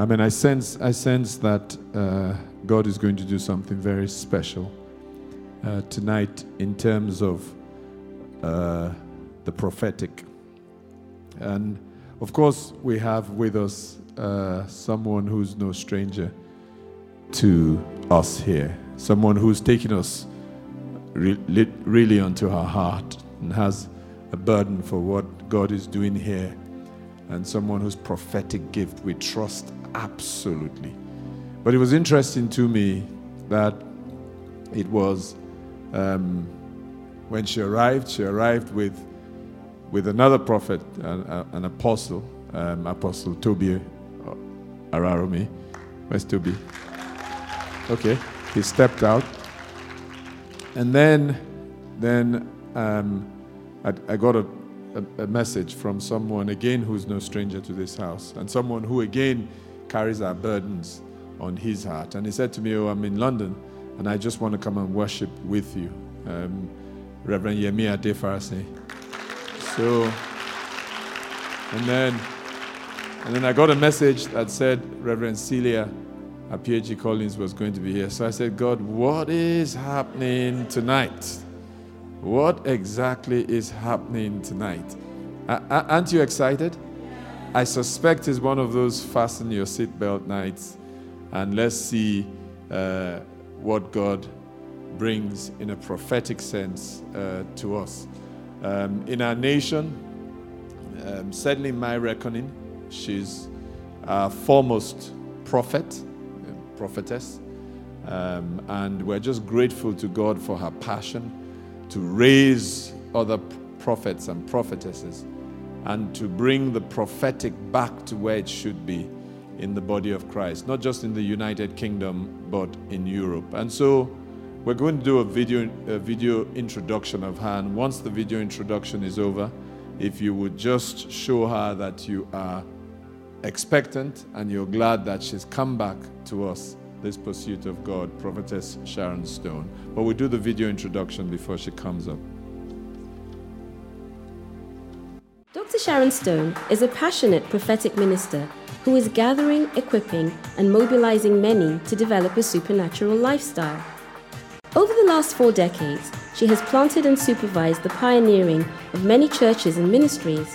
I mean, I sense, I sense that uh, God is going to do something very special uh, tonight in terms of uh, the prophetic. And of course, we have with us uh, someone who's no stranger to us here, someone who's taken us re- really onto her heart and has a burden for what God is doing here, and someone whose prophetic gift we trust absolutely. But it was interesting to me that it was um, when she arrived, she arrived with, with another prophet, an, an apostle, um, Apostle Toby Araromi. Where's Toby? Okay, he stepped out. And then, then um, I, I, got a, a, a message from someone, again, who's no stranger to this house, and someone who, again, carries our burdens on his heart. And he said to me, Oh, I'm in London and I just want to come and worship with you. Um, Reverend Yemi Adefarase. So, and then, and then I got a message that said Reverend Celia Apeagyei-Collins was going to be here. So I said, God, what is happening tonight? What exactly is happening tonight? Uh, aren't you excited? I suspect it's one of those fasten your seatbelt nights and let's see uh, what God brings in a prophetic sense uh, to us. Um, in our nation, um, certainly in my reckoning, she's our foremost prophet, prophetess. Um, and we're just grateful to God for her passion to raise other prophets and prophetesses and to bring the prophetic back to where it should be in the body of Christ, not just in the United Kingdom, but in Europe. And so we're going to do a video, a video introduction of her. And once the video introduction is over, if you would just show her that you are expectant and you're glad that she's come back to us, this pursuit of God, Prophetess Sharon Stone. But we do the video introduction before she comes up. Dr. Sharon Stone is a passionate prophetic minister who is gathering, equipping, and mobilizing many to develop a supernatural lifestyle. Over the last four decades, she has planted and supervised the pioneering of many churches and ministries.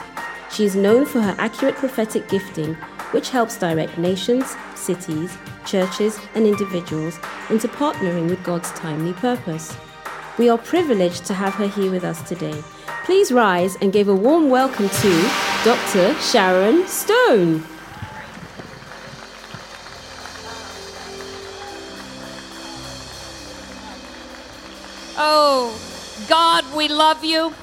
She is known for her accurate prophetic gifting, which helps direct nations, cities, churches, and individuals into partnering with God's timely purpose. We are privileged to have her here with us today Please rise and give a warm welcome to Dr. Sharon Stone. Oh, God, we love you.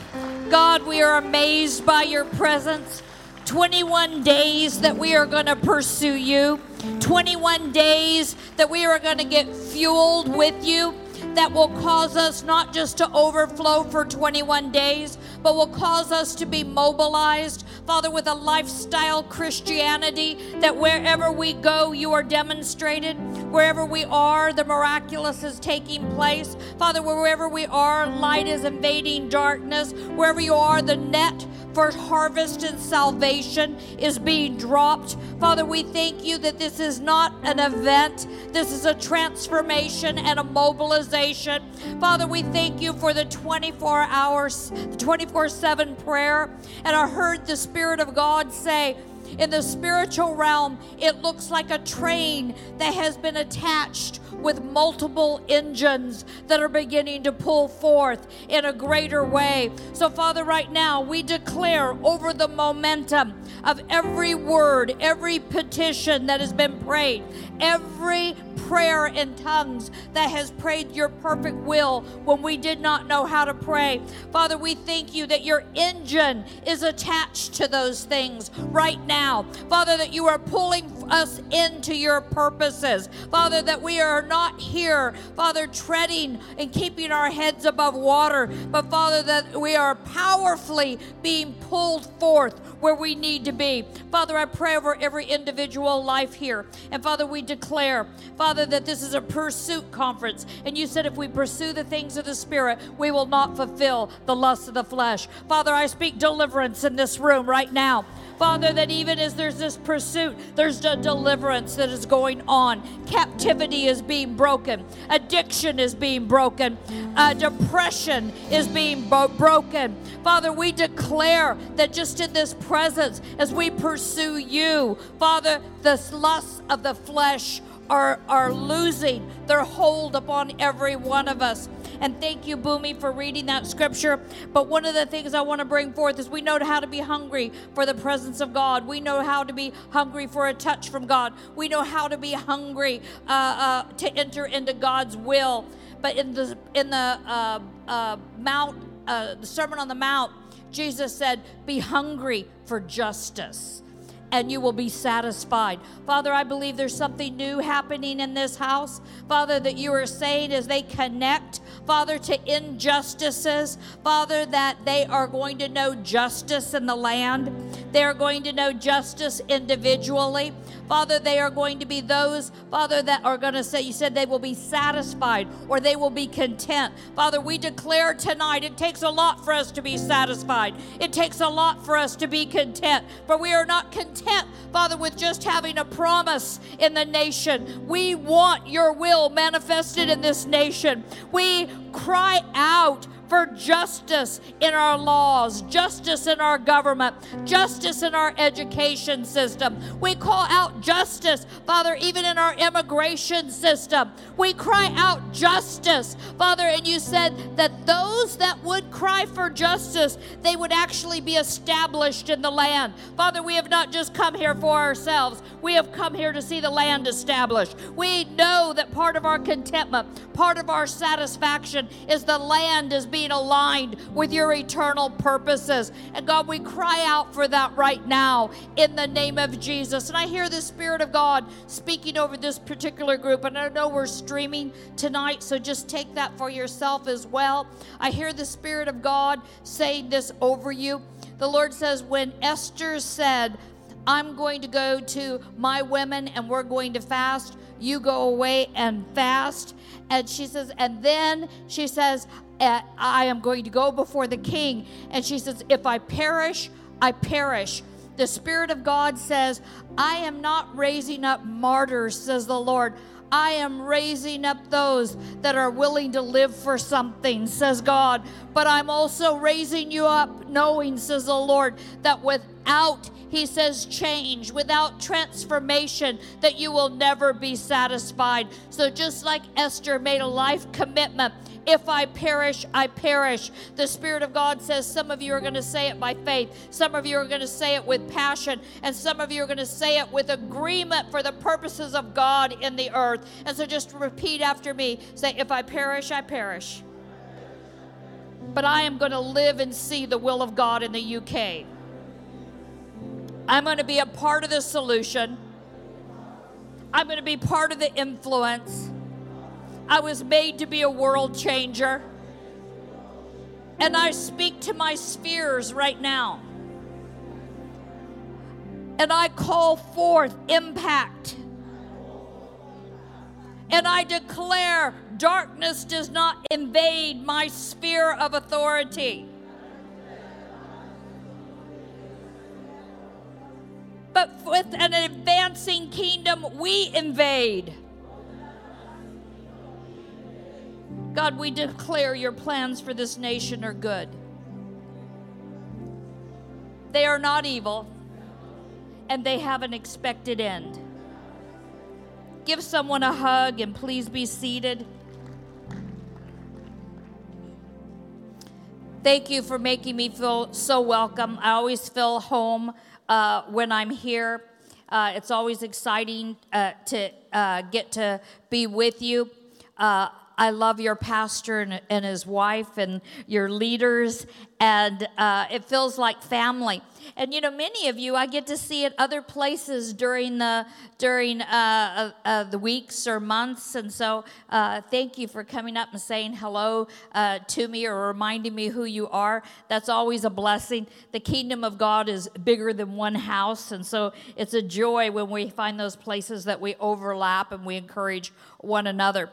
God, we are amazed by your presence. 21 days that we are going to pursue you, 21 days that we are going to get fueled with you that will cause us not just to overflow for 21 days, but will cause us to be mobilized, Father, with a lifestyle Christianity that wherever we go, you are demonstrated. Wherever we are, the miraculous is taking place. Father, wherever we are, light is invading darkness. Wherever you are, the net for harvest and salvation is being dropped. Father, we thank you that this is not an event, this is a transformation and a mobilization. Father, we thank you for the 24 hours, the 24 7 prayer. And I heard the Spirit of God say, in the spiritual realm, it looks like a train that has been attached with multiple engines that are beginning to pull forth in a greater way. So, Father, right now, we declare over the momentum of every word, every petition that has been prayed, every prayer in tongues that has prayed your perfect will when we did not know how to pray. Father, we thank you that your engine is attached to those things right now. Father, that you are pulling us into your purposes. Father, that we are not here, Father, treading and keeping our heads above water, but Father, that we are powerfully being pulled forth where we need to be. Father, I pray over every individual life here. And Father, we declare, Father, that this is a pursuit conference. And you said if we pursue the things of the Spirit, we will not fulfill the lusts of the flesh. Father, I speak deliverance in this room right now. Father, that even as there's this pursuit, there's a deliverance that is going on. Captivity is being broken, addiction is being broken, uh, depression is being bo- broken. Father, we declare that just in this presence, as we pursue you, Father, the lusts of the flesh are, are losing their hold upon every one of us. And thank you, Boomy, for reading that scripture. But one of the things I want to bring forth is we know how to be hungry for the presence of God. We know how to be hungry for a touch from God. We know how to be hungry uh, uh, to enter into God's will. But in the in the uh, uh Mount, uh, the Sermon on the Mount, Jesus said, "Be hungry for justice." and you will be satisfied. Father, I believe there's something new happening in this house. Father, that you are saying as they connect, Father, to injustices, Father, that they are going to know justice in the land. They are going to know justice individually. Father, they are going to be those, Father, that are going to say, you said they will be satisfied or they will be content. Father, we declare tonight it takes a lot for us to be satisfied. It takes a lot for us to be content, but we are not content, Father, with just having a promise in the nation. We want your will manifested in this nation. We cry out for justice in our laws, justice in our government, justice in our education system. We call out justice, Father, even in our immigration system. We cry out justice, Father, and you said that those that would cry for justice, they would actually be established in the land. Father, we have not just come here for ourselves, we have come here to see the land established. We know that part of our contentment, part of our satisfaction is the land is being being aligned with your eternal purposes. And God, we cry out for that right now in the name of Jesus. And I hear the Spirit of God speaking over this particular group. And I know we're streaming tonight, so just take that for yourself as well. I hear the Spirit of God saying this over you. The Lord says, when Esther said, I'm going to go to my women and we're going to fast. You go away and fast. And she says, and then she says, I am going to go before the king. And she says, If I perish, I perish. The Spirit of God says, I am not raising up martyrs, says the Lord. I am raising up those that are willing to live for something, says God. But I'm also raising you up, knowing, says the Lord, that without he says, change, without transformation, that you will never be satisfied. So, just like Esther made a life commitment, if I perish, I perish. The Spirit of God says some of you are going to say it by faith, some of you are going to say it with passion, and some of you are going to say it with agreement for the purposes of God in the earth. And so just repeat after me say, If I perish, I perish. But I am going to live and see the will of God in the UK. I'm going to be a part of the solution. I'm going to be part of the influence. I was made to be a world changer. And I speak to my spheres right now. And I call forth impact. And I declare darkness does not invade my sphere of authority. But with an advancing kingdom, we invade. God, we declare your plans for this nation are good. They are not evil, and they have an expected end. Give someone a hug and please be seated. Thank you for making me feel so welcome. I always feel home uh, when I'm here. Uh, it's always exciting uh, to uh, get to be with you. I love your pastor and, and, his wife and your leaders, and uh, it feels like family. And you know, many of you I get to see at other places during the during uh, uh the weeks or months, and so uh, thank you for coming up and saying hello uh, to me or reminding me who you are. That's always a blessing. The kingdom of God is bigger than one house, and so it's a joy when we find those places that we overlap and we encourage one another.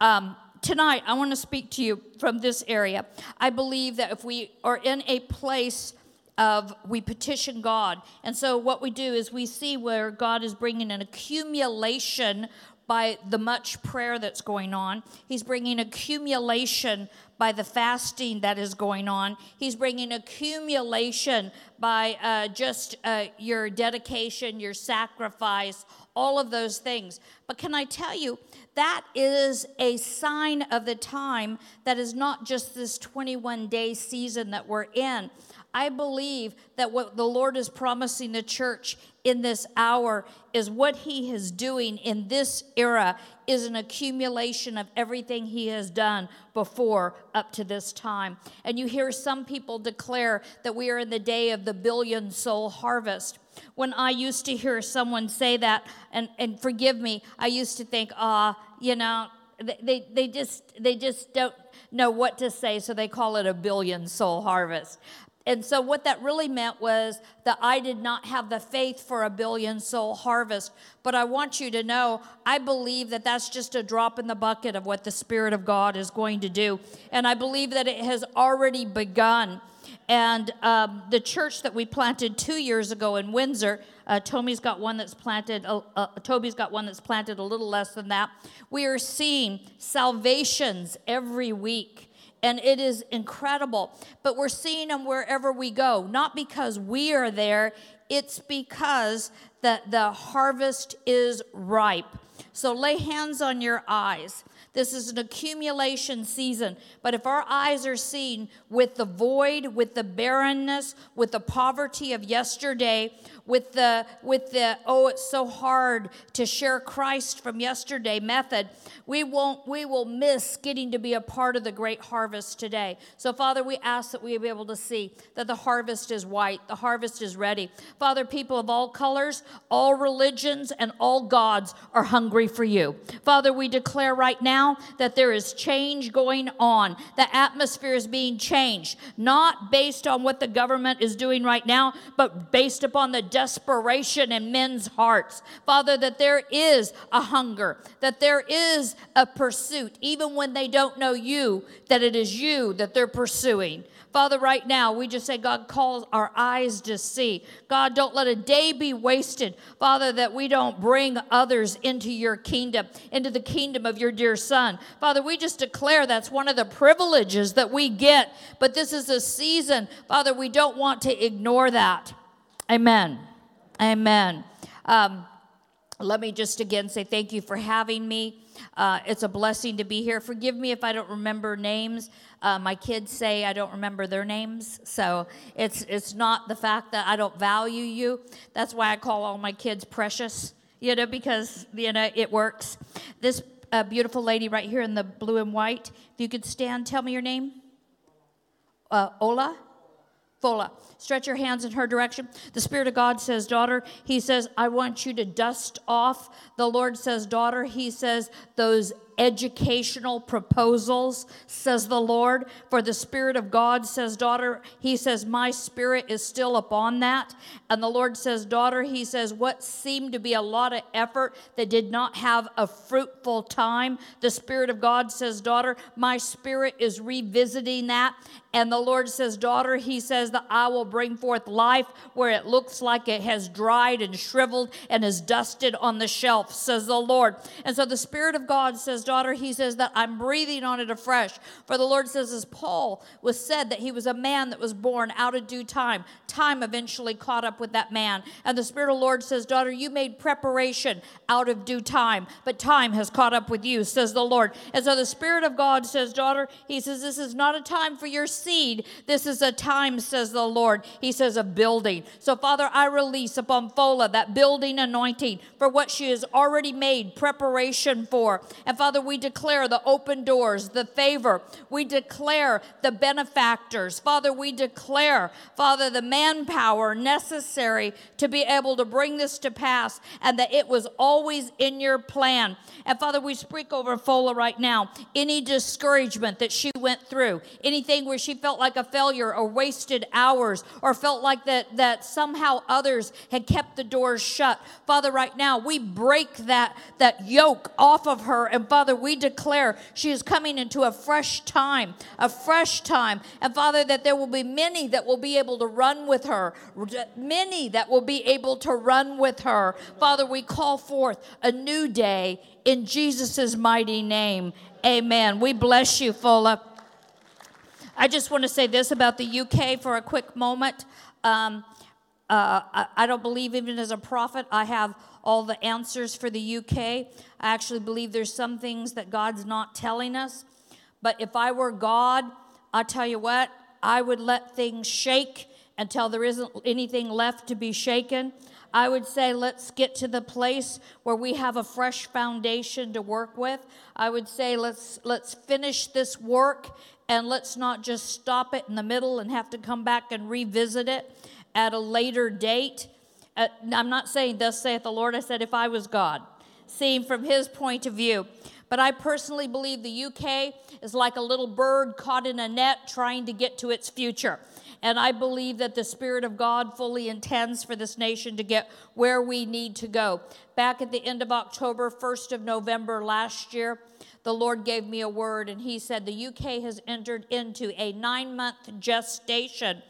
Um, tonight, I want to speak to you from this area. I believe that if we are in a place of we petition God, and so what we do is we see where God is bringing an accumulation by the much prayer that's going on. He's bringing accumulation by the fasting that is going on. He's bringing accumulation by uh, just uh, your dedication, your sacrifice, all of those things. But can I tell you, that is a sign of the time that is not just this 21 day season that we're in. I believe that what the Lord is promising the church in this hour is what He is doing in this era is an accumulation of everything He has done before up to this time. And you hear some people declare that we are in the day of the billion soul harvest. When I used to hear someone say that, and, and forgive me, I used to think, ah, you know, they, they just they just don't know what to say, so they call it a billion soul harvest. And so, what that really meant was that I did not have the faith for a billion soul harvest. But I want you to know, I believe that that's just a drop in the bucket of what the Spirit of God is going to do. And I believe that it has already begun. And um, the church that we planted two years ago in Windsor, uh, Toby's got one that's planted. Uh, uh, Toby's got one that's planted a little less than that. We are seeing salvations every week and it is incredible. But we're seeing them wherever we go, not because we are there, it's because the, the harvest is ripe. So lay hands on your eyes. This is an accumulation season. But if our eyes are seen with the void, with the barrenness, with the poverty of yesterday, with the with the oh it's so hard to share Christ from yesterday method, we won't we will miss getting to be a part of the great harvest today. So Father, we ask that we be able to see that the harvest is white, the harvest is ready. Father, people of all colors, all religions and all gods are hungry for you. Father, we declare right now that there is change going on. The atmosphere is being changed, not based on what the government is doing right now, but based upon the desperation in men's hearts. Father, that there is a hunger, that there is a pursuit, even when they don't know you, that it is you that they're pursuing. Father, right now, we just say, God, call our eyes to see. God, don't let a day be wasted. Father, that we don't bring others into your kingdom, into the kingdom of your dear Son. Father, we just declare that's one of the privileges that we get. But this is a season, Father, we don't want to ignore that. Amen. Amen. Um, let me just again say thank you for having me. Uh, it's a blessing to be here. Forgive me if I don't remember names. Uh, my kids say I don't remember their names, so it's it's not the fact that I don't value you. That's why I call all my kids precious. You know, because you know it works. This uh, beautiful lady right here in the blue and white. If you could stand, tell me your name. Uh, Ola. Fola. Stretch your hands in her direction. The Spirit of God says, Daughter, He says, I want you to dust off. The Lord says, Daughter, He says, those educational proposals, says the Lord. For the Spirit of God says, Daughter, He says, My Spirit is still upon that. And the Lord says, Daughter, He says, What seemed to be a lot of effort that did not have a fruitful time, the Spirit of God says, Daughter, my Spirit is revisiting that. And the Lord says, Daughter, He says that I will bring forth life where it looks like it has dried and shriveled and is dusted on the shelf, says the Lord. And so the Spirit of God says, Daughter, He says that I'm breathing on it afresh. For the Lord says, as Paul was said, that he was a man that was born out of due time. Time eventually caught up with that man. And the Spirit of the Lord says, Daughter, you made preparation out of due time, but time has caught up with you, says the Lord. And so the Spirit of God says, Daughter, He says, this is not a time for your seed, this is a time, says the Lord. He says, a building. So, Father, I release upon Fola that building anointing for what she has already made preparation for. And, Father, we declare the open doors, the favor. We declare the benefactors. Father, we declare, Father, the manpower necessary to be able to bring this to pass and that it was always in your plan. And, Father, we speak over Fola right now any discouragement that she went through, anything where she felt like a failure or wasted hours or felt like that, that somehow others had kept the doors shut. Father, right now, we break that, that yoke off of her. And Father, we declare she is coming into a fresh time, a fresh time. And Father, that there will be many that will be able to run with her, many that will be able to run with her. Father, we call forth a new day in Jesus' mighty name. Amen. We bless you, Fola. I just want to say this about the UK for a quick moment. Um, uh, I, I, don't believe, even as a prophet, I have all the answers for the UK. I actually believe there's some things that God's not telling us. But if I were God, i tell you what, I would let things shake until there isn't anything left to be shaken. I would say let's get to the place where we have a fresh foundation to work with. I would say let's let's finish this work and let's not just stop it in the middle and have to come back and revisit it at a later date. Uh, I'm not saying thus saith the Lord. I said if I was God, seeing from his point of view. But I personally believe the UK is like a little bird caught in a net trying to get to its future. And I believe that the Spirit of God fully intends for this nation to get where we need to go. Back at the end of October, 1st of November last year, the Lord gave me a word, and He said the UK has entered into a nine month gestation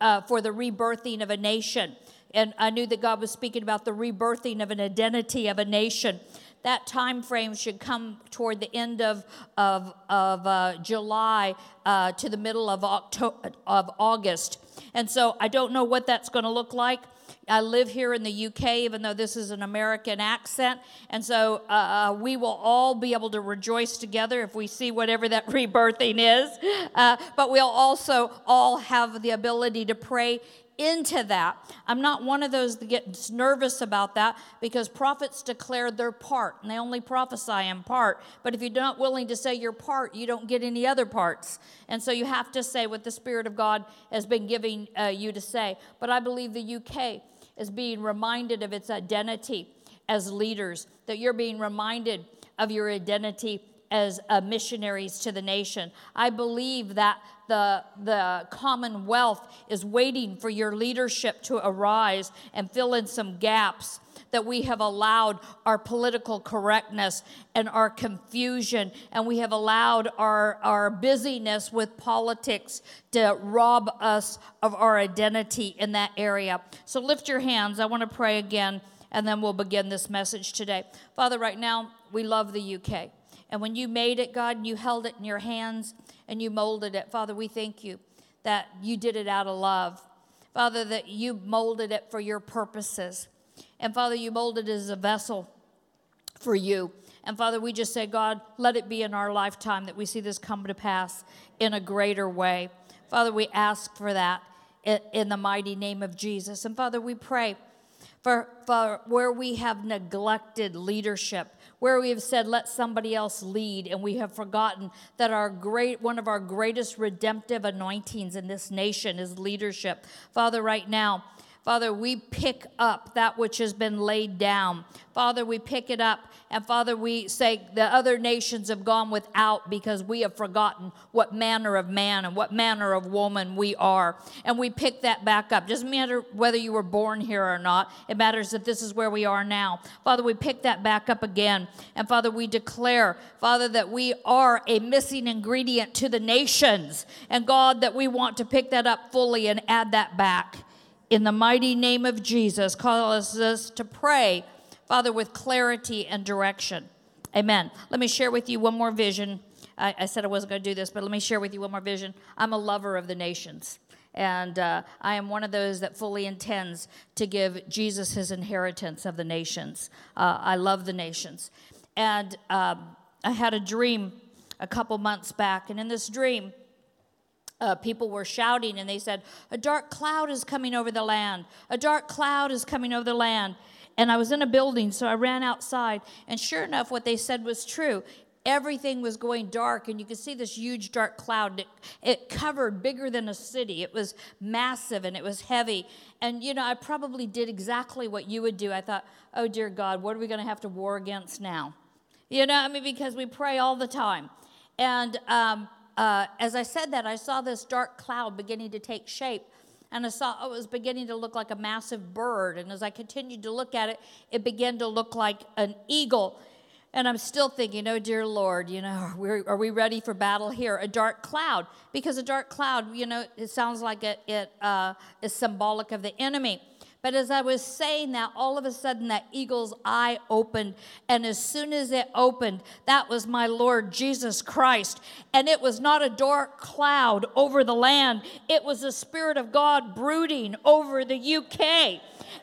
uh, for the rebirthing of a nation. And I knew that God was speaking about the rebirthing of an identity of a nation that time frame should come toward the end of, of, of uh, July uh, to the middle of, October, of August. And so I don't know what that's going to look like. I live here in the UK, even though this is an American accent. And so uh, uh, we will all be able to rejoice together if we see whatever that rebirthing is. Uh, but we'll also all have the ability to pray into that. I'm not one of those that gets nervous about that because prophets declare their part and they only prophesy in part. But if you're not willing to say your part, you don't get any other parts. And so you have to say what the Spirit of God has been giving uh, you to say. But I believe the UK is being reminded of its identity as leaders, that you're being reminded of your identity as uh, missionaries to the nation. I believe that the, the commonwealth is waiting for your leadership to arise and fill in some gaps that we have allowed our political correctness and our confusion, and we have allowed our, our busyness with politics to rob us of our identity in that area. So lift your hands. I want to pray again, and then we'll begin this message today. Father, right now, we love the UK. And when you made it, God, and you held it in your hands and you molded it, Father, we thank you that you did it out of love. Father, that you molded it for your purposes. And Father, you molded it as a vessel for you. And Father, we just say, God, let it be in our lifetime that we see this come to pass in a greater way. Father, we ask for that in the mighty name of Jesus. And Father, we pray for, for where we have neglected leadership where we have said, let somebody else lead, and we have forgotten that our great, one of our greatest redemptive anointings in this nation is leadership. Father, right now, Father, we pick up that which has been laid down. Father, we pick it up. And Father, we say the other nations have gone without because we have forgotten what manner of man and what manner of woman we are. And we pick that back up. Doesn't matter whether you were born here or not, it matters that this is where we are now. Father, we pick that back up again. And Father, we declare, Father, that we are a missing ingredient to the nations. And God, that we want to pick that up fully and add that back in the mighty name of Jesus, calls us to pray, Father, with clarity and direction. Amen. Let me share with you one more vision. I, I said I wasn't going to do this, but let me share with you one more vision. I'm a lover of the nations. And uh, I am one of those that fully intends to give Jesus his inheritance of the nations. Uh, I love the nations. And um, I had a dream a couple months back. And in this dream, uh, people were shouting and they said, A dark cloud is coming over the land. A dark cloud is coming over the land. And I was in a building, so I ran outside. And sure enough, what they said was true. Everything was going dark, and you could see this huge dark cloud. It, it covered bigger than a city. It was massive and it was heavy. And, you know, I probably did exactly what you would do. I thought, oh, dear God, what are we going to have to war against now? You know, I mean, because we pray all the time. And um, uh, as I said that, I saw this dark cloud beginning to take shape. And I saw it was beginning to look like a massive bird. And as I continued to look at it, it began to look like an eagle. And I'm still thinking, oh, dear Lord, you know, are we, are we ready for battle here? A dark cloud. Because a dark cloud, you know, it sounds like it, it uh, is symbolic of the enemy. But as I was saying that, all of a sudden that eagle's eye opened. And as soon as it opened, that was my Lord Jesus Christ. And it was not a dark cloud over the land, it was the Spirit of God brooding over the UK.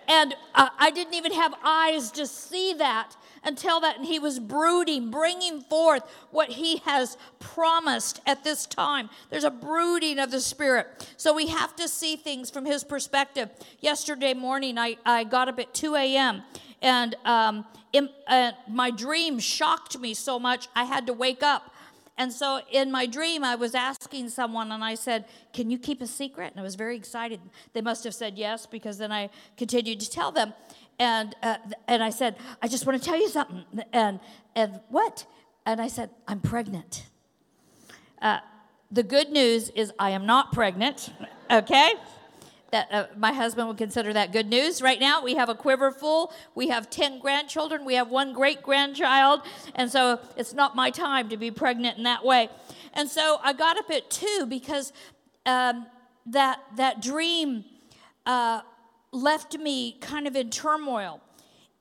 And uh, I didn't even have eyes to see that until that and he was brooding bringing forth what he has promised at this time. There's a brooding of the spirit. So we have to see things from his perspective. Yesterday morning i, I got up at 2 a.m and um, in, uh, my dream shocked me so much i had to wake up. And so in my dream, I was asking someone, and I said, Can you keep a secret? And I was very excited. They must have said yes, because then I continued to tell them and uh, and I said, I just want to tell you something. And and what? And I said, I'm pregnant. Uh, the good news is I am not pregnant. Okay. That, uh, my husband would consider that good news. Right now, we have a quiver full. We have 10 grandchildren. We have one great grandchild. And so it's not my time to be pregnant in that way. And so I got up at 2 because um, that, that dream uh, left me kind of in turmoil.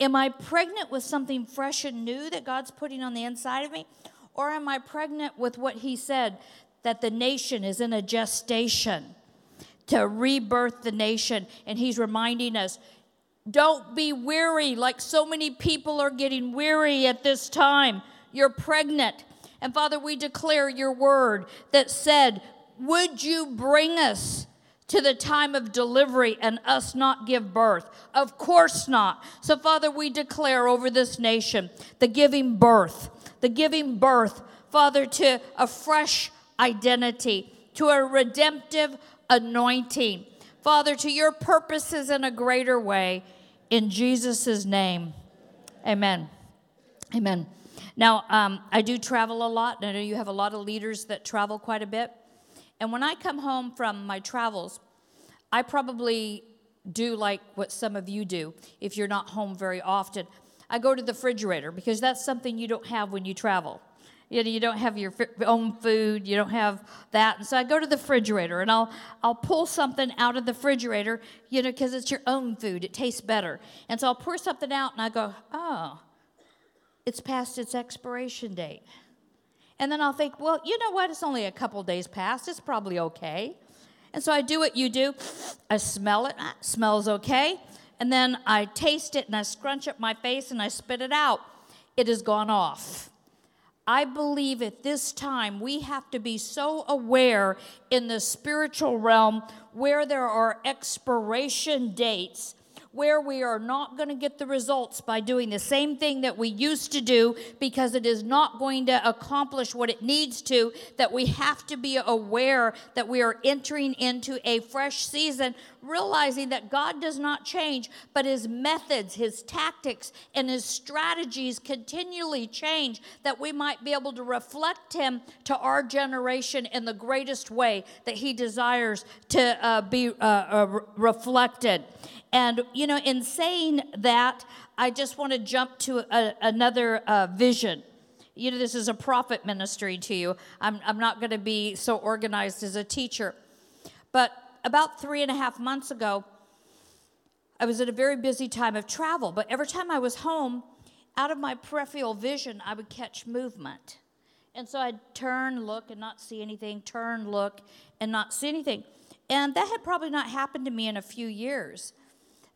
Am I pregnant with something fresh and new that God's putting on the inside of me? Or am I pregnant with what He said that the nation is in a gestation to rebirth the nation? And He's reminding us don't be weary like so many people are getting weary at this time. You're pregnant. And Father, we declare your word that said, Would you bring us to the time of delivery and us not give birth? Of course not. So, Father, we declare over this nation the giving birth, the giving birth, Father, to a fresh identity, to a redemptive anointing. Father, to your purposes in a greater way. In Jesus' name, amen. Amen. Now, um, I do travel a lot, and I know you have a lot of leaders that travel quite a bit. And when I come home from my travels, I probably do like what some of you do if you're not home very often. I go to the refrigerator because that's something you don't have when you travel. You know, you don't have your own food, you don't have that. And so I go to the refrigerator and I'll I'll pull something out of the refrigerator, you know, because it's your own food. It tastes better. And so I'll pour something out and I go, oh, it's past its expiration date. And then I'll think, well, you know what? It's only a couple days past. It's probably okay. And so I do what you do. I smell it. Ah, smells okay. And then I taste it and I scrunch up my face and I spit it out. It has gone off. I believe at this time we have to be so aware in the spiritual realm where there are expiration dates where we are not going to get the results by doing the same thing that we used to do because it is not going to accomplish what it needs to, that we have to be aware that we are entering into a fresh season, realizing that God does not change, but his methods, his tactics, and his strategies continually change, that we might be able to reflect him to our generation in the greatest way that he desires to uh, be uh, uh, reflected. And, you know, in saying that, I just want to jump to a, another uh, vision. You know, this is a prophet ministry to you. I'm, I'm not going to be so organized as a teacher. But about three and a half months ago, I was at a very busy time of travel. But every time I was home, out of my peripheral vision, I would catch movement. And so I'd turn, look, and not see anything, turn, look, and not see anything. And that had probably not happened to me in a few years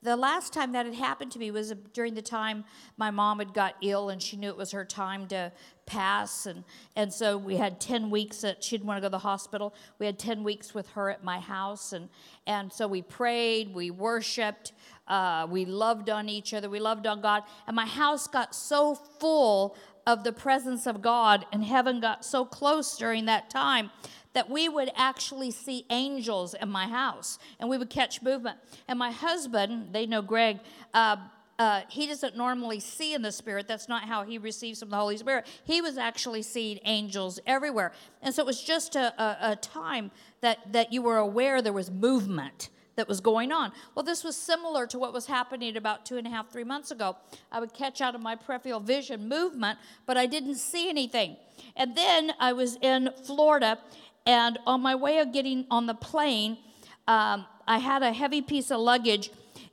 the last time that had happened to me was during the time my mom had got ill and she knew it was her time to pass. And, and so we had 10 weeks that she didn't want to go to the hospital. We had 10 weeks with her at my house. And, and so we prayed, we worshiped, uh, we loved on each other, we loved on God. And my house got so full of the presence of God, and heaven got so close during that time that we would actually see angels in my house and we would catch movement. And my husband, they know Greg, uh, uh, he doesn't normally see in the Spirit. That's not how he receives from the Holy Spirit. He was actually seeing angels everywhere. And so it was just a, a, a time that, that you were aware there was movement that was going on. Well, this was similar to what was happening about two and a half, three months ago. I would catch out of my peripheral vision movement, but I didn't see anything. And then I was in Florida and on my way of getting on the plane, um, I had a heavy piece of luggage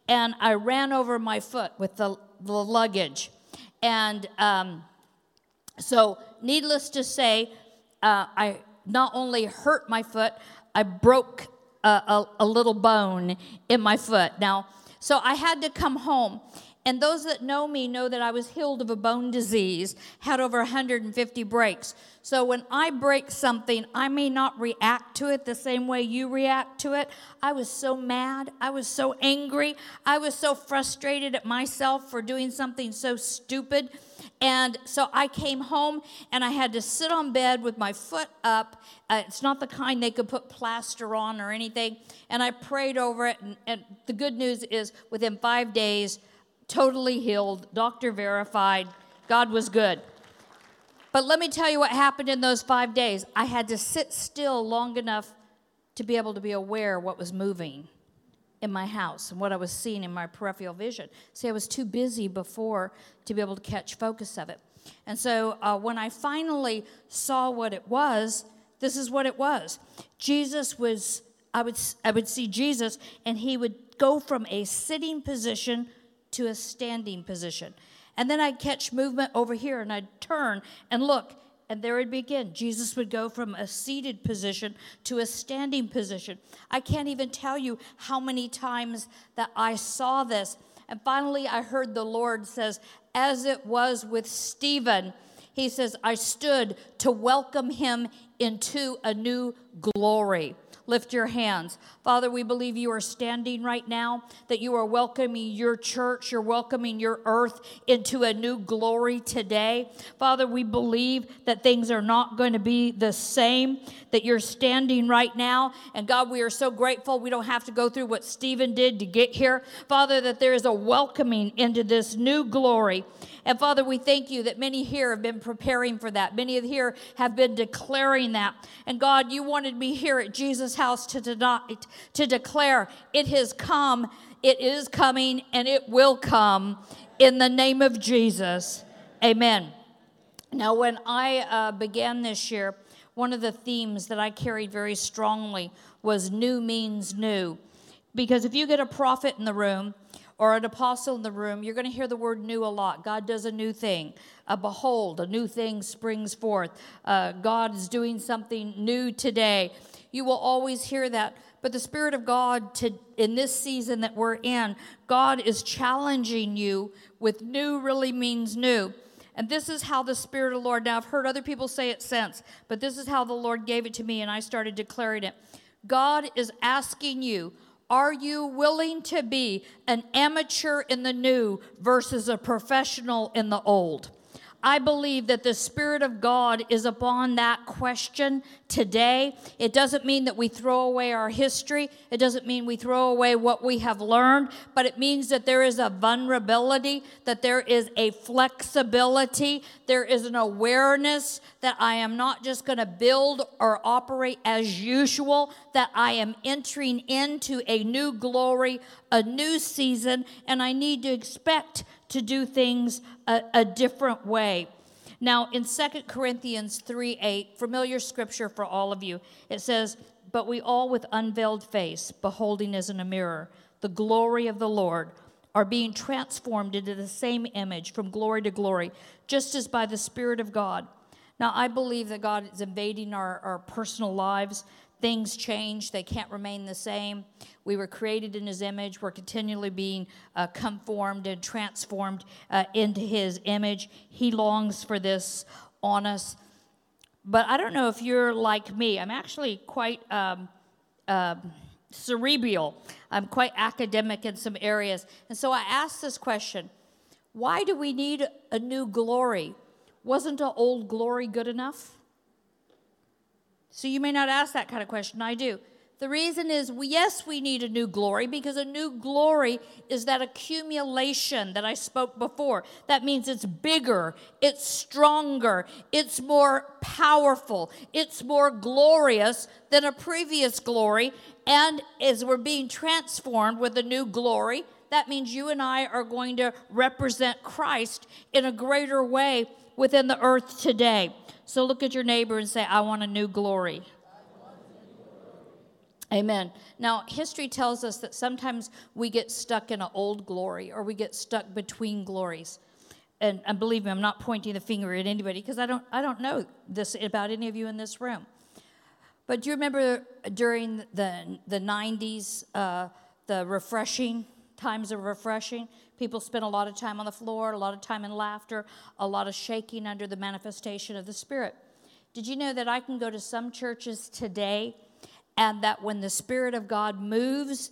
and I ran over my foot with the, the luggage. And um, so, needless to say, uh, I not only hurt my foot, I broke a, a, a little bone in my foot. Now, so I had to come home. And those that know me know that I was healed of a bone disease, had over 150 breaks. So when I break something, I may not react to it the same way you react to it. I was so mad. I was so angry. I was so frustrated at myself for doing something so stupid. And so I came home and I had to sit on bed with my foot up. Uh, it's not the kind they could put plaster on or anything. And I prayed over it. And, and the good news is within five days, totally healed, doctor verified. God was good. But let me tell you what happened in those five days. I had to sit still long enough to be able to be aware what was moving in my house and what I was seeing in my peripheral vision. See, I was too busy before to be able to catch focus of it. And so uh, when I finally saw what it was, this is what it was. Jesus was, I would, I would see Jesus, and he would go from a sitting position to a standing position. And then I'd catch movement over here and I'd turn and look, and there it'd begin. Jesus would go from a seated position to a standing position. I can't even tell you how many times that I saw this. And finally, I heard the Lord says, as it was with Stephen, he says, I stood to welcome him into a new glory. Lift your hands. Father, we believe you are standing right now, that you are welcoming your church, you're welcoming your earth into a new glory today. Father, we believe that things are not going to be the same, that you're standing right now. And God, we are so grateful we don't have to go through what Stephen did to get here. Father, that there is a welcoming into this new glory. And Father, we thank you that many here have been preparing for that. Many of here have been declaring that. And God, you wanted me here at Jesus' house to tonight to declare it has come, it is coming, and it will come in the name of Jesus. Amen. Now, when I uh, began this year, one of the themes that I carried very strongly was new means new. Because if you get a prophet in the room, or an apostle in the room, you're going to hear the word new a lot. God does a new thing. Uh, behold, a new thing springs forth. Uh, God is doing something new today. You will always hear that. But the Spirit of God, to, in this season that we're in, God is challenging you with new, really means new. And this is how the Spirit of the Lord, now I've heard other people say it since, but this is how the Lord gave it to me, and I started declaring it. God is asking you, are you willing to be an amateur in the new versus a professional in the old? I believe that the Spirit of God is upon that question today. It doesn't mean that we throw away our history. It doesn't mean we throw away what we have learned, but it means that there is a vulnerability, that there is a flexibility, there is an awareness that I am not just going to build or operate as usual, that I am entering into a new glory, a new season, and I need to expect to do things a, a different way. Now, in 2 Corinthians 3 8, familiar scripture for all of you, it says, But we all with unveiled face, beholding as in a mirror the glory of the Lord, are being transformed into the same image from glory to glory, just as by the Spirit of God. Now, I believe that God is invading our, our personal lives, things change, they can't remain the same. We were created in His image, we're continually being uh, conformed and transformed uh, into His image. He longs for this on us. But I don't know if you're like me. I'm actually quite um, uh, cerebral, I'm quite academic in some areas. And so I asked this question why do we need a new glory? Wasn't an old glory good enough? So you may not ask that kind of question. I do. The reason is, yes, we need a new glory because a new glory is that accumulation that I spoke before. That means it's bigger, it's stronger, it's more powerful, it's more glorious than a previous glory. And as we're being transformed with a new glory, that means you and I are going to represent Christ in a greater way within the earth today. So look at your neighbor and say, I want a new glory. Amen. Now, history tells us that sometimes we get stuck in an old glory or we get stuck between glories. And, and believe me, I'm not pointing the finger at anybody because I don't, I don't know this about any of you in this room. But do you remember during the, the 90s, uh, the refreshing, times of refreshing? People spent a lot of time on the floor, a lot of time in laughter, a lot of shaking under the manifestation of the Spirit. Did you know that I can go to some churches today and that when the Spirit of God moves,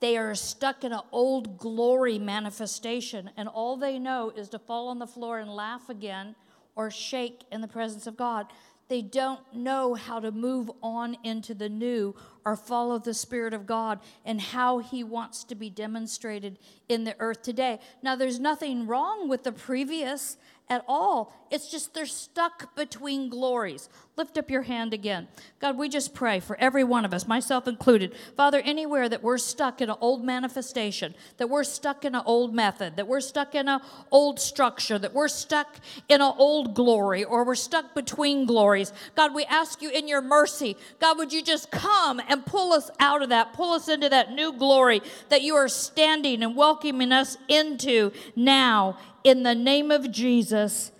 they are stuck in an old glory manifestation, and all they know is to fall on the floor and laugh again or shake in the presence of God. They don't know how to move on into the new or follow the Spirit of God and how He wants to be demonstrated in the earth today. Now, there's nothing wrong with the previous at all. It's just they're stuck between glories. Lift up your hand again. God, we just pray for every one of us, myself included. Father, anywhere that we're stuck in an old manifestation, that we're stuck in an old method, that we're stuck in an old structure, that we're stuck in an old glory, or we're stuck between glories, God, we ask you in your mercy, God, would you just come and pull us out of that, pull us into that new glory that you are standing and welcoming us into now in the name of Jesus.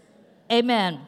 Amen.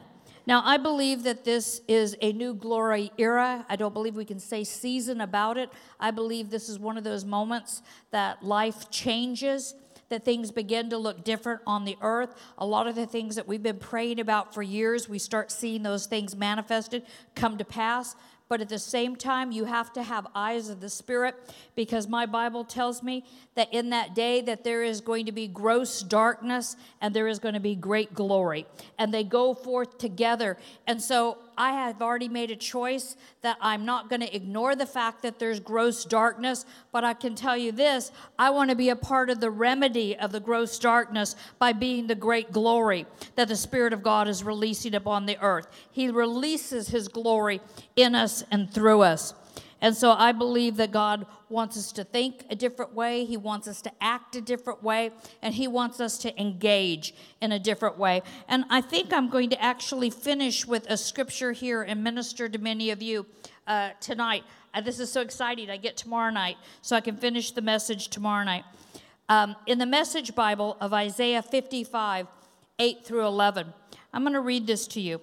Now, I believe that this is a new glory era. I don't believe we can say season about it. I believe this is one of those moments that life changes, that things begin to look different on the earth. A lot of the things that we've been praying about for years, we start seeing those things manifested, come to pass. But at the same time, you have to have eyes of the Spirit because my Bible tells me that in that day that there is going to be gross darkness and there is going to be great glory. And they go forth together. And so I have already made a choice that I'm not going to ignore the fact that there's gross darkness, but I can tell you this I want to be a part of the remedy of the gross darkness by being the great glory that the Spirit of God is releasing upon the earth. He releases His glory in us and through us. And so I believe that God wants us to think a different way. He wants us to act a different way. And He wants us to engage in a different way. And I think I'm going to actually finish with a scripture here and minister to many of you uh, tonight. Uh, this is so exciting. I get tomorrow night, so I can finish the message tomorrow night. Um, in the Message Bible of Isaiah 55, 8 through 11, I'm going to read this to you.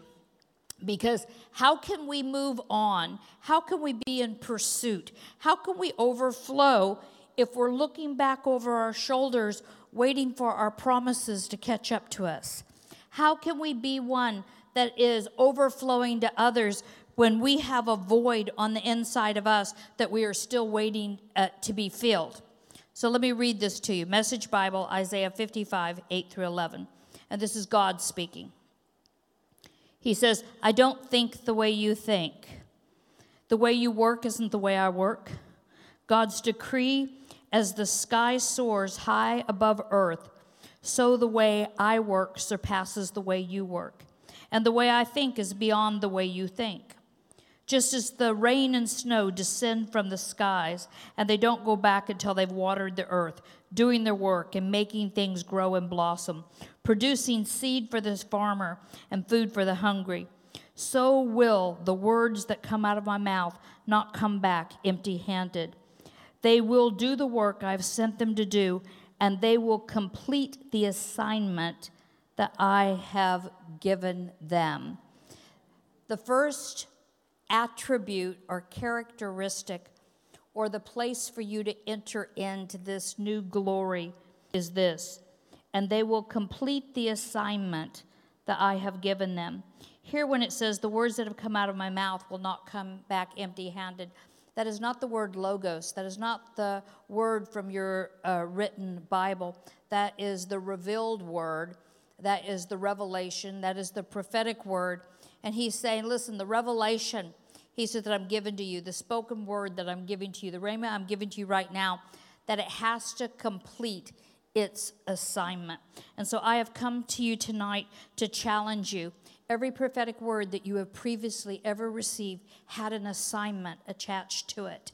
Because how can we move on? How can we be in pursuit? How can we overflow if we're looking back over our shoulders, waiting for our promises to catch up to us? How can we be one that is overflowing to others when we have a void on the inside of us that we are still waiting uh, to be filled? So let me read this to you Message Bible, Isaiah 55, 8 through 11. And this is God speaking. He says, I don't think the way you think. The way you work isn't the way I work. God's decree, as the sky soars high above earth, so the way I work surpasses the way you work. And the way I think is beyond the way you think. Just as the rain and snow descend from the skies, and they don't go back until they've watered the earth, doing their work and making things grow and blossom, producing seed for the farmer and food for the hungry. So will the words that come out of my mouth not come back empty handed. They will do the work I've sent them to do, and they will complete the assignment that I have given them. The first attribute or characteristic or the place for you to enter into this new glory is this. And they will complete the assignment that I have given them. Here, when it says, The words that have come out of my mouth will not come back empty handed, that is not the word logos. That is not the word from your uh, written Bible. That is the revealed word. That is the revelation. That is the prophetic word. And he's saying, Listen, the revelation he said that I'm giving to you, the spoken word that I'm giving to you, the rhema I'm giving to you right now, that it has to complete its assignment. And so I have come to you tonight to challenge you. Every prophetic word that you have previously ever received had an assignment attached to it.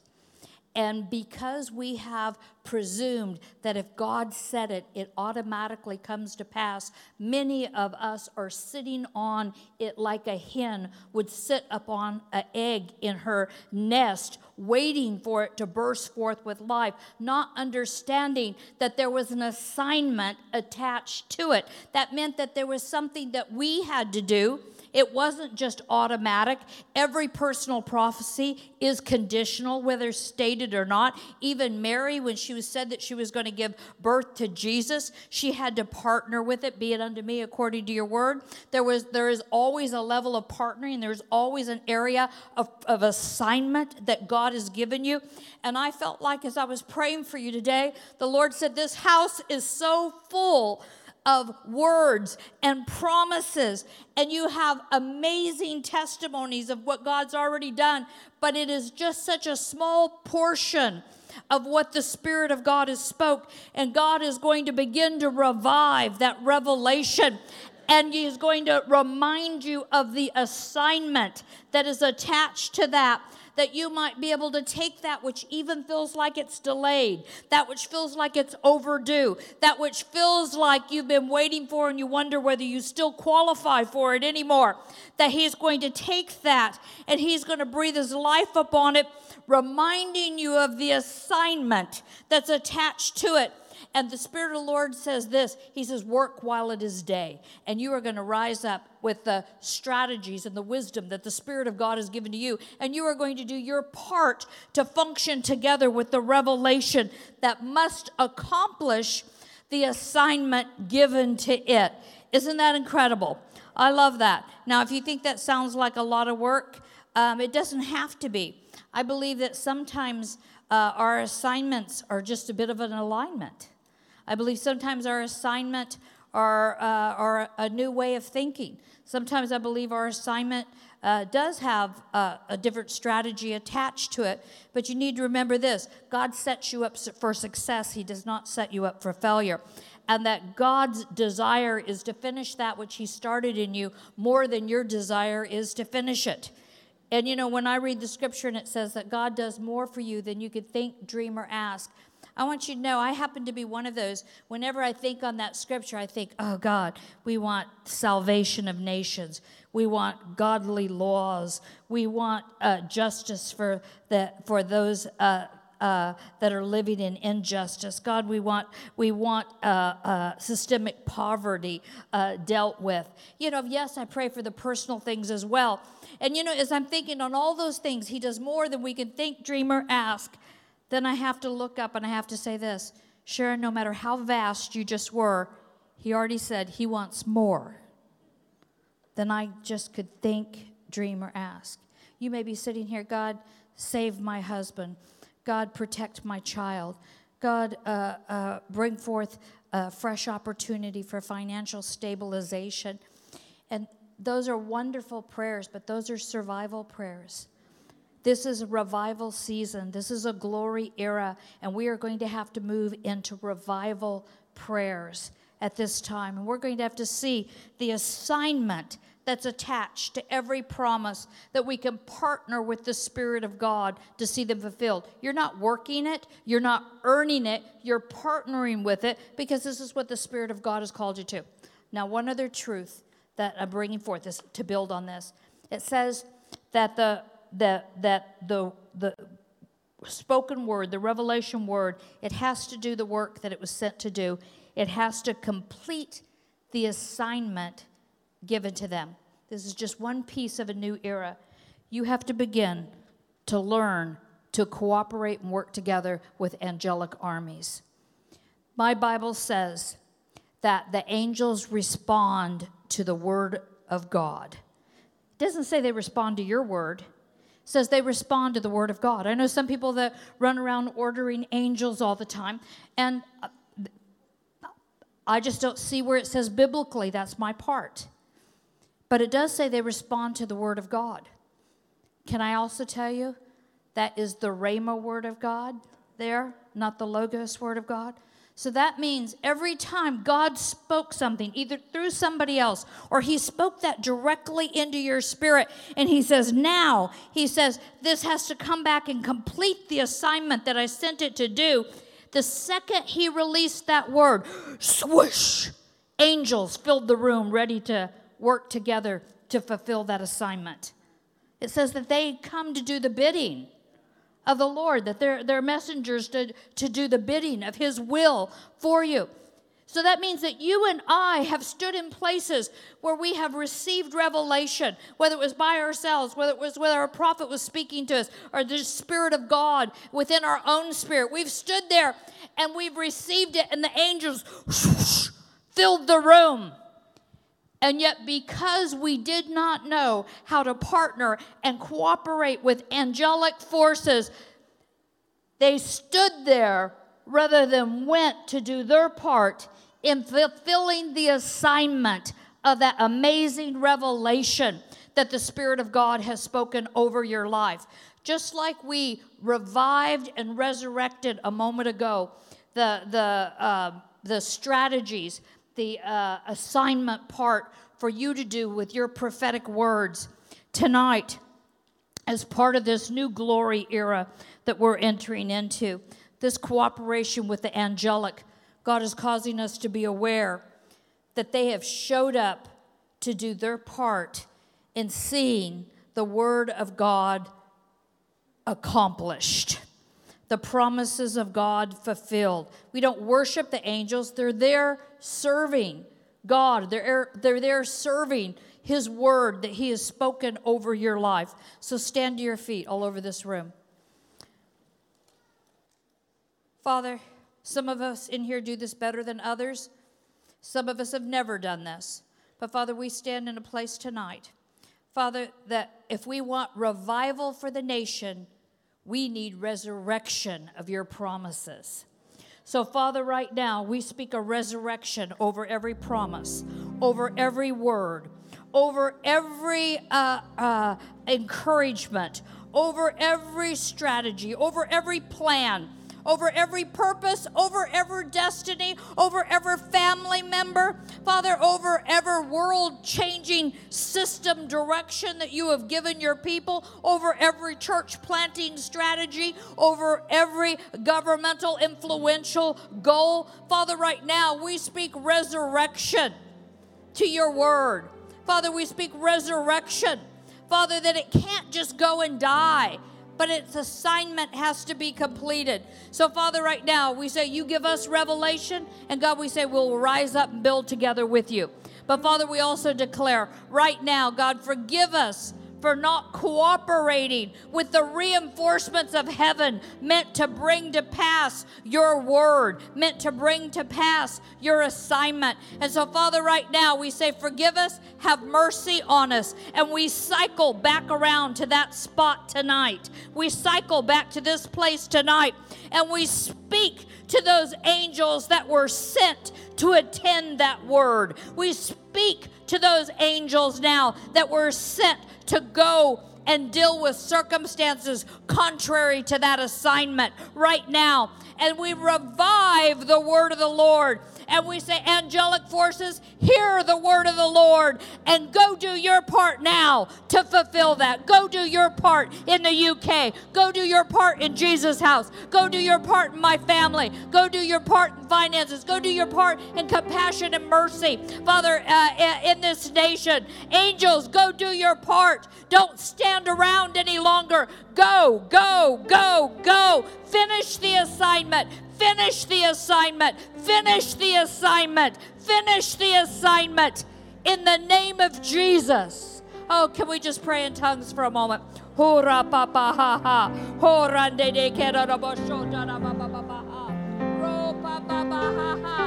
And because we have presumed that if God said it, it automatically comes to pass, many of us are sitting on it like a hen would sit upon an egg in her nest, waiting for it to burst forth with life, not understanding that there was an assignment attached to it. That meant that there was something that we had to do it wasn't just automatic. Every personal prophecy is conditional, whether stated or not. Even Mary, when she was said that she was going to give birth to Jesus, she had to partner with it, be it unto me according to your word. There was there is always a level of partnering, there's always an area of, of assignment that God has given you. And I felt like as I was praying for you today, the Lord said, This house is so full of words and promises, and you have amazing testimonies of what God's already done, but it is just such a small portion of what the Spirit of God has spoke, and God is going to begin to revive that revelation. And He is going to remind you of the assignment that is attached to that that you might be able to take that which even feels like it's delayed, that which feels like it's overdue, that which feels like you've been waiting for and you wonder whether you still qualify for it anymore, that He's going to take that and He's going to breathe His life upon it, reminding you of the assignment that's attached to it and the Spirit of the Lord says this He says, Work while it is day. And you are going to rise up with the strategies and the wisdom that the Spirit of God has given to you. And you are going to do your part to function together with the revelation that must accomplish the assignment given to it. Isn't that incredible? I love that. Now, if you think that sounds like a lot of work, um, it doesn't have to be. I believe that sometimes uh, our assignments are just a bit of an alignment. I believe sometimes our assignment are, uh, are a new way of thinking. Sometimes I believe our assignment uh, does have uh, a different strategy attached to it, but you need to remember this God sets you up for success, He does not set you up for failure. And that God's desire is to finish that which He started in you more than your desire is to finish it. And you know, when I read the scripture and it says that God does more for you than you could think, dream, or ask, I want you to know I happen to be one of those. Whenever I think on that scripture, I think, oh God, we want salvation of nations. We want godly laws. We want uh, justice for, the, for those. Uh, uh, that are living in injustice. God, we want we want uh, uh, systemic poverty uh, dealt with. You know, yes, I pray for the personal things as well. And you know, as I'm thinking on all those things, He does more than we can think, dream, or ask. Then I have to look up and I have to say this Sharon, no matter how vast you just were, He already said He wants more than I just could think, dream, or ask. You may be sitting here, God, save my husband. God, protect my child. God, uh, uh, bring forth a fresh opportunity for financial stabilization. And those are wonderful prayers, but those are survival prayers. This is a revival season. This is a glory era, and we are going to have to move into revival prayers at this time. And we're going to have to see the assignment that's attached to every promise that we can partner with the Spirit of God to see them fulfilled. You're not working it, you're not earning it, you're partnering with it because this is what the Spirit of God has called you to. Now, one other truth that I'm bringing forth is to build on this. It says that the that, that the, the spoken word, the revelation word, it has to do the work that it was sent to do. It has to complete the assignment given to them. This is just one piece of a new era. you have to begin to learn to cooperate and work together with angelic armies. My Bible says that the angels respond to the word of God. It doesn't say they respond to your word. Says they respond to the word of God. I know some people that run around ordering angels all the time, and uh, I just don't see where it says biblically that's my part. But it does say they respond to the word of God. Can I also tell you that is the Rhema word of God there, not the Logos word of God? So that means every time God spoke something, either through somebody else or He spoke that directly into your spirit, and He says, Now, He says, this has to come back and complete the assignment that I sent it to do. The second He released that word, swoosh, angels filled the room ready to work together to fulfill that assignment. It says that they come to do the bidding of the Lord, that they're, they're messengers to, to do the bidding of His will for you. So that means that you and I have stood in places where we have received revelation, whether it was by ourselves, whether it was whether a prophet was speaking to us, or the Spirit of God within our own spirit. We've stood there and we've received it, and the angels whoosh, filled the room. And yet, because we did not know how to partner and cooperate with angelic forces, they stood there rather than went to do their part in fulfilling the assignment of that amazing revelation that the Spirit of God has spoken over your life. Just like we revived and resurrected a moment ago, the, the, uh, the strategies the uh, assignment part for you to do with your prophetic words tonight as part of this new glory era that we're entering into. This cooperation with the angelic, God is causing us to be aware that they have showed up to do their part in seeing the Word of God accomplished the promises of God fulfilled. We don't worship the angels, they're there serving God, they're, they're there serving His word that He has spoken over your life. So stand to your feet all over this room. Father, some of us in here do this better than others. Some of us have never done this. But Father, we stand in a place tonight, Father, that if we want revival for the nation, we need resurrection of your promises. So, Father, right now, we speak a resurrection over every promise, over every word, over every uh, uh, encouragement, over every strategy, over every plan over every purpose, over every destiny, over every family member, Father, over every world changing system direction that you have given your people, over every church planting strategy, over every governmental influential goal. Father, right now we speak resurrection to your word. Father, we speak resurrection. Father, that it can't just go and die but its assignment has to be completed. So, Father, right now, we say, You give us revelation, and God, we say, We'll rise up and build together with you. But, Father, we also declare right now, God, forgive us for not cooperating with the reinforcements of heaven meant to bring to pass your word, meant to bring to pass your assignment. And so, Father, right now we say, Forgive us, have mercy on us. And we cycle back around to that spot tonight. We cycle back to this place tonight and we speak to those angels that were sent to attend that word. We speak to those angels now that were sent to go and deal with circumstances contrary to that assignment right now. And we revive the word of the Lord and we say, angelic forces, hear the word of the Lord and go do your part now to fulfill that. Go do your part in the UK. Go do your part in Jesus' house. Go do your part in my family. Go do your part in finances. Go do your part in compassion and mercy. Father, uh, in this nation, angels, go do your part. Don't stand around any longer. Go, go, go, go. Finish the assignment. Finish the assignment. Finish the assignment. Finish the assignment. In the name of Jesus, Oh, can we just pray in tongues for a moment? Ha ha. Ha. Ha ha.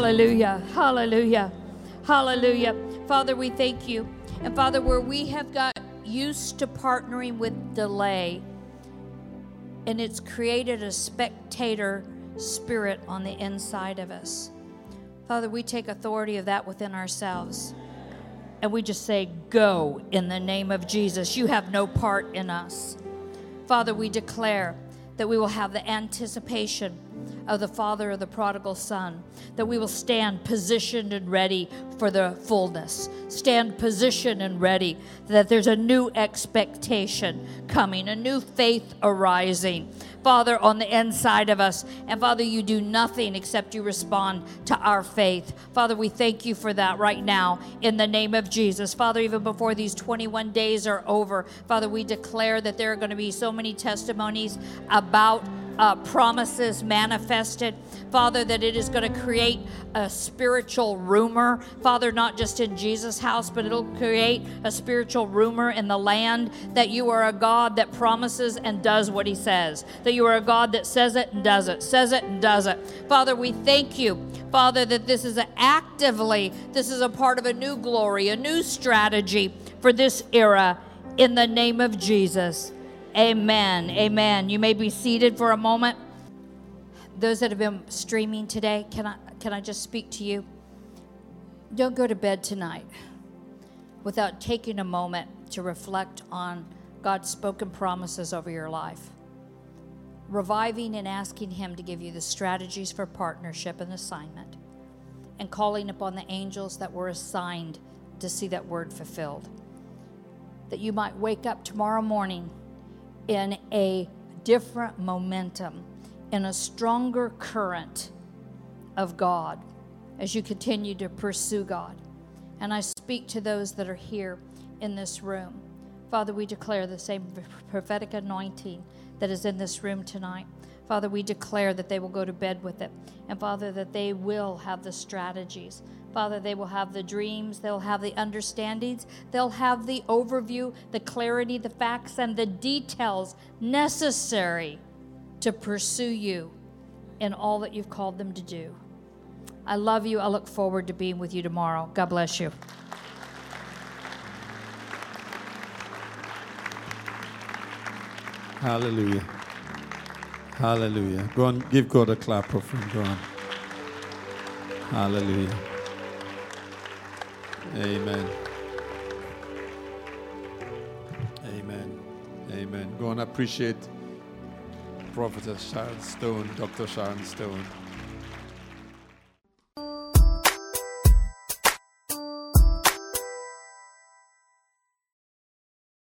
Hallelujah, hallelujah, hallelujah. Father, we thank you. And Father, where we have got used to partnering with delay, and it's created a spectator spirit on the inside of us. Father, we take authority of that within ourselves. And we just say, Go in the name of Jesus. You have no part in us. Father, we declare that we will have the anticipation of the Father of the prodigal Son, that we will stand positioned and ready for the fullness, stand positioned and ready, that there's a new expectation coming, a new faith arising. Father, on the inside of us. And Father, you do nothing except you respond to our faith. Father, we thank you for that right now in the name of Jesus. Father, even before these 21 days are over, Father, we declare that there are going to be so many testimonies about uh, promises manifested. Father, that it is going to create a spiritual rumor. Father, not just in Jesus' house, but it'll create a spiritual rumor in the land that you are a God that promises and does what he says. That you are a God that says it and does it, says it and does it. Father, we thank you, Father, that this is actively, this is a part of a new glory, a new strategy for this era in the name of Jesus. Amen. Amen. You may be seated for a moment. Those that have been streaming today, can I can I just speak to you? Don't go to bed tonight without taking a moment to reflect on God's spoken promises over your life. Reviving and asking him to give you the strategies for partnership and assignment and calling upon the angels that were assigned to see that word fulfilled. That you might wake up tomorrow morning in a different momentum, in a stronger current of God as you continue to pursue God. And I speak to those that are here in this room. Father, we declare the same prophetic anointing that is in this room tonight. Father, we declare that they will go to bed with it. And Father, that they will have the strategies. Father, they will have the dreams, they'll have the understandings, they'll have the overview, the clarity, the facts, and the details necessary to pursue you in all that you've called them to do. I love you. I look forward to being with you tomorrow. God bless you. Hallelujah. Hallelujah. Go on, give God a clap of him. Go on. Hallelujah. Amen. Amen. Amen. Go on, appreciate Prophetess Sharon Stone, Dr. Sharon Stone.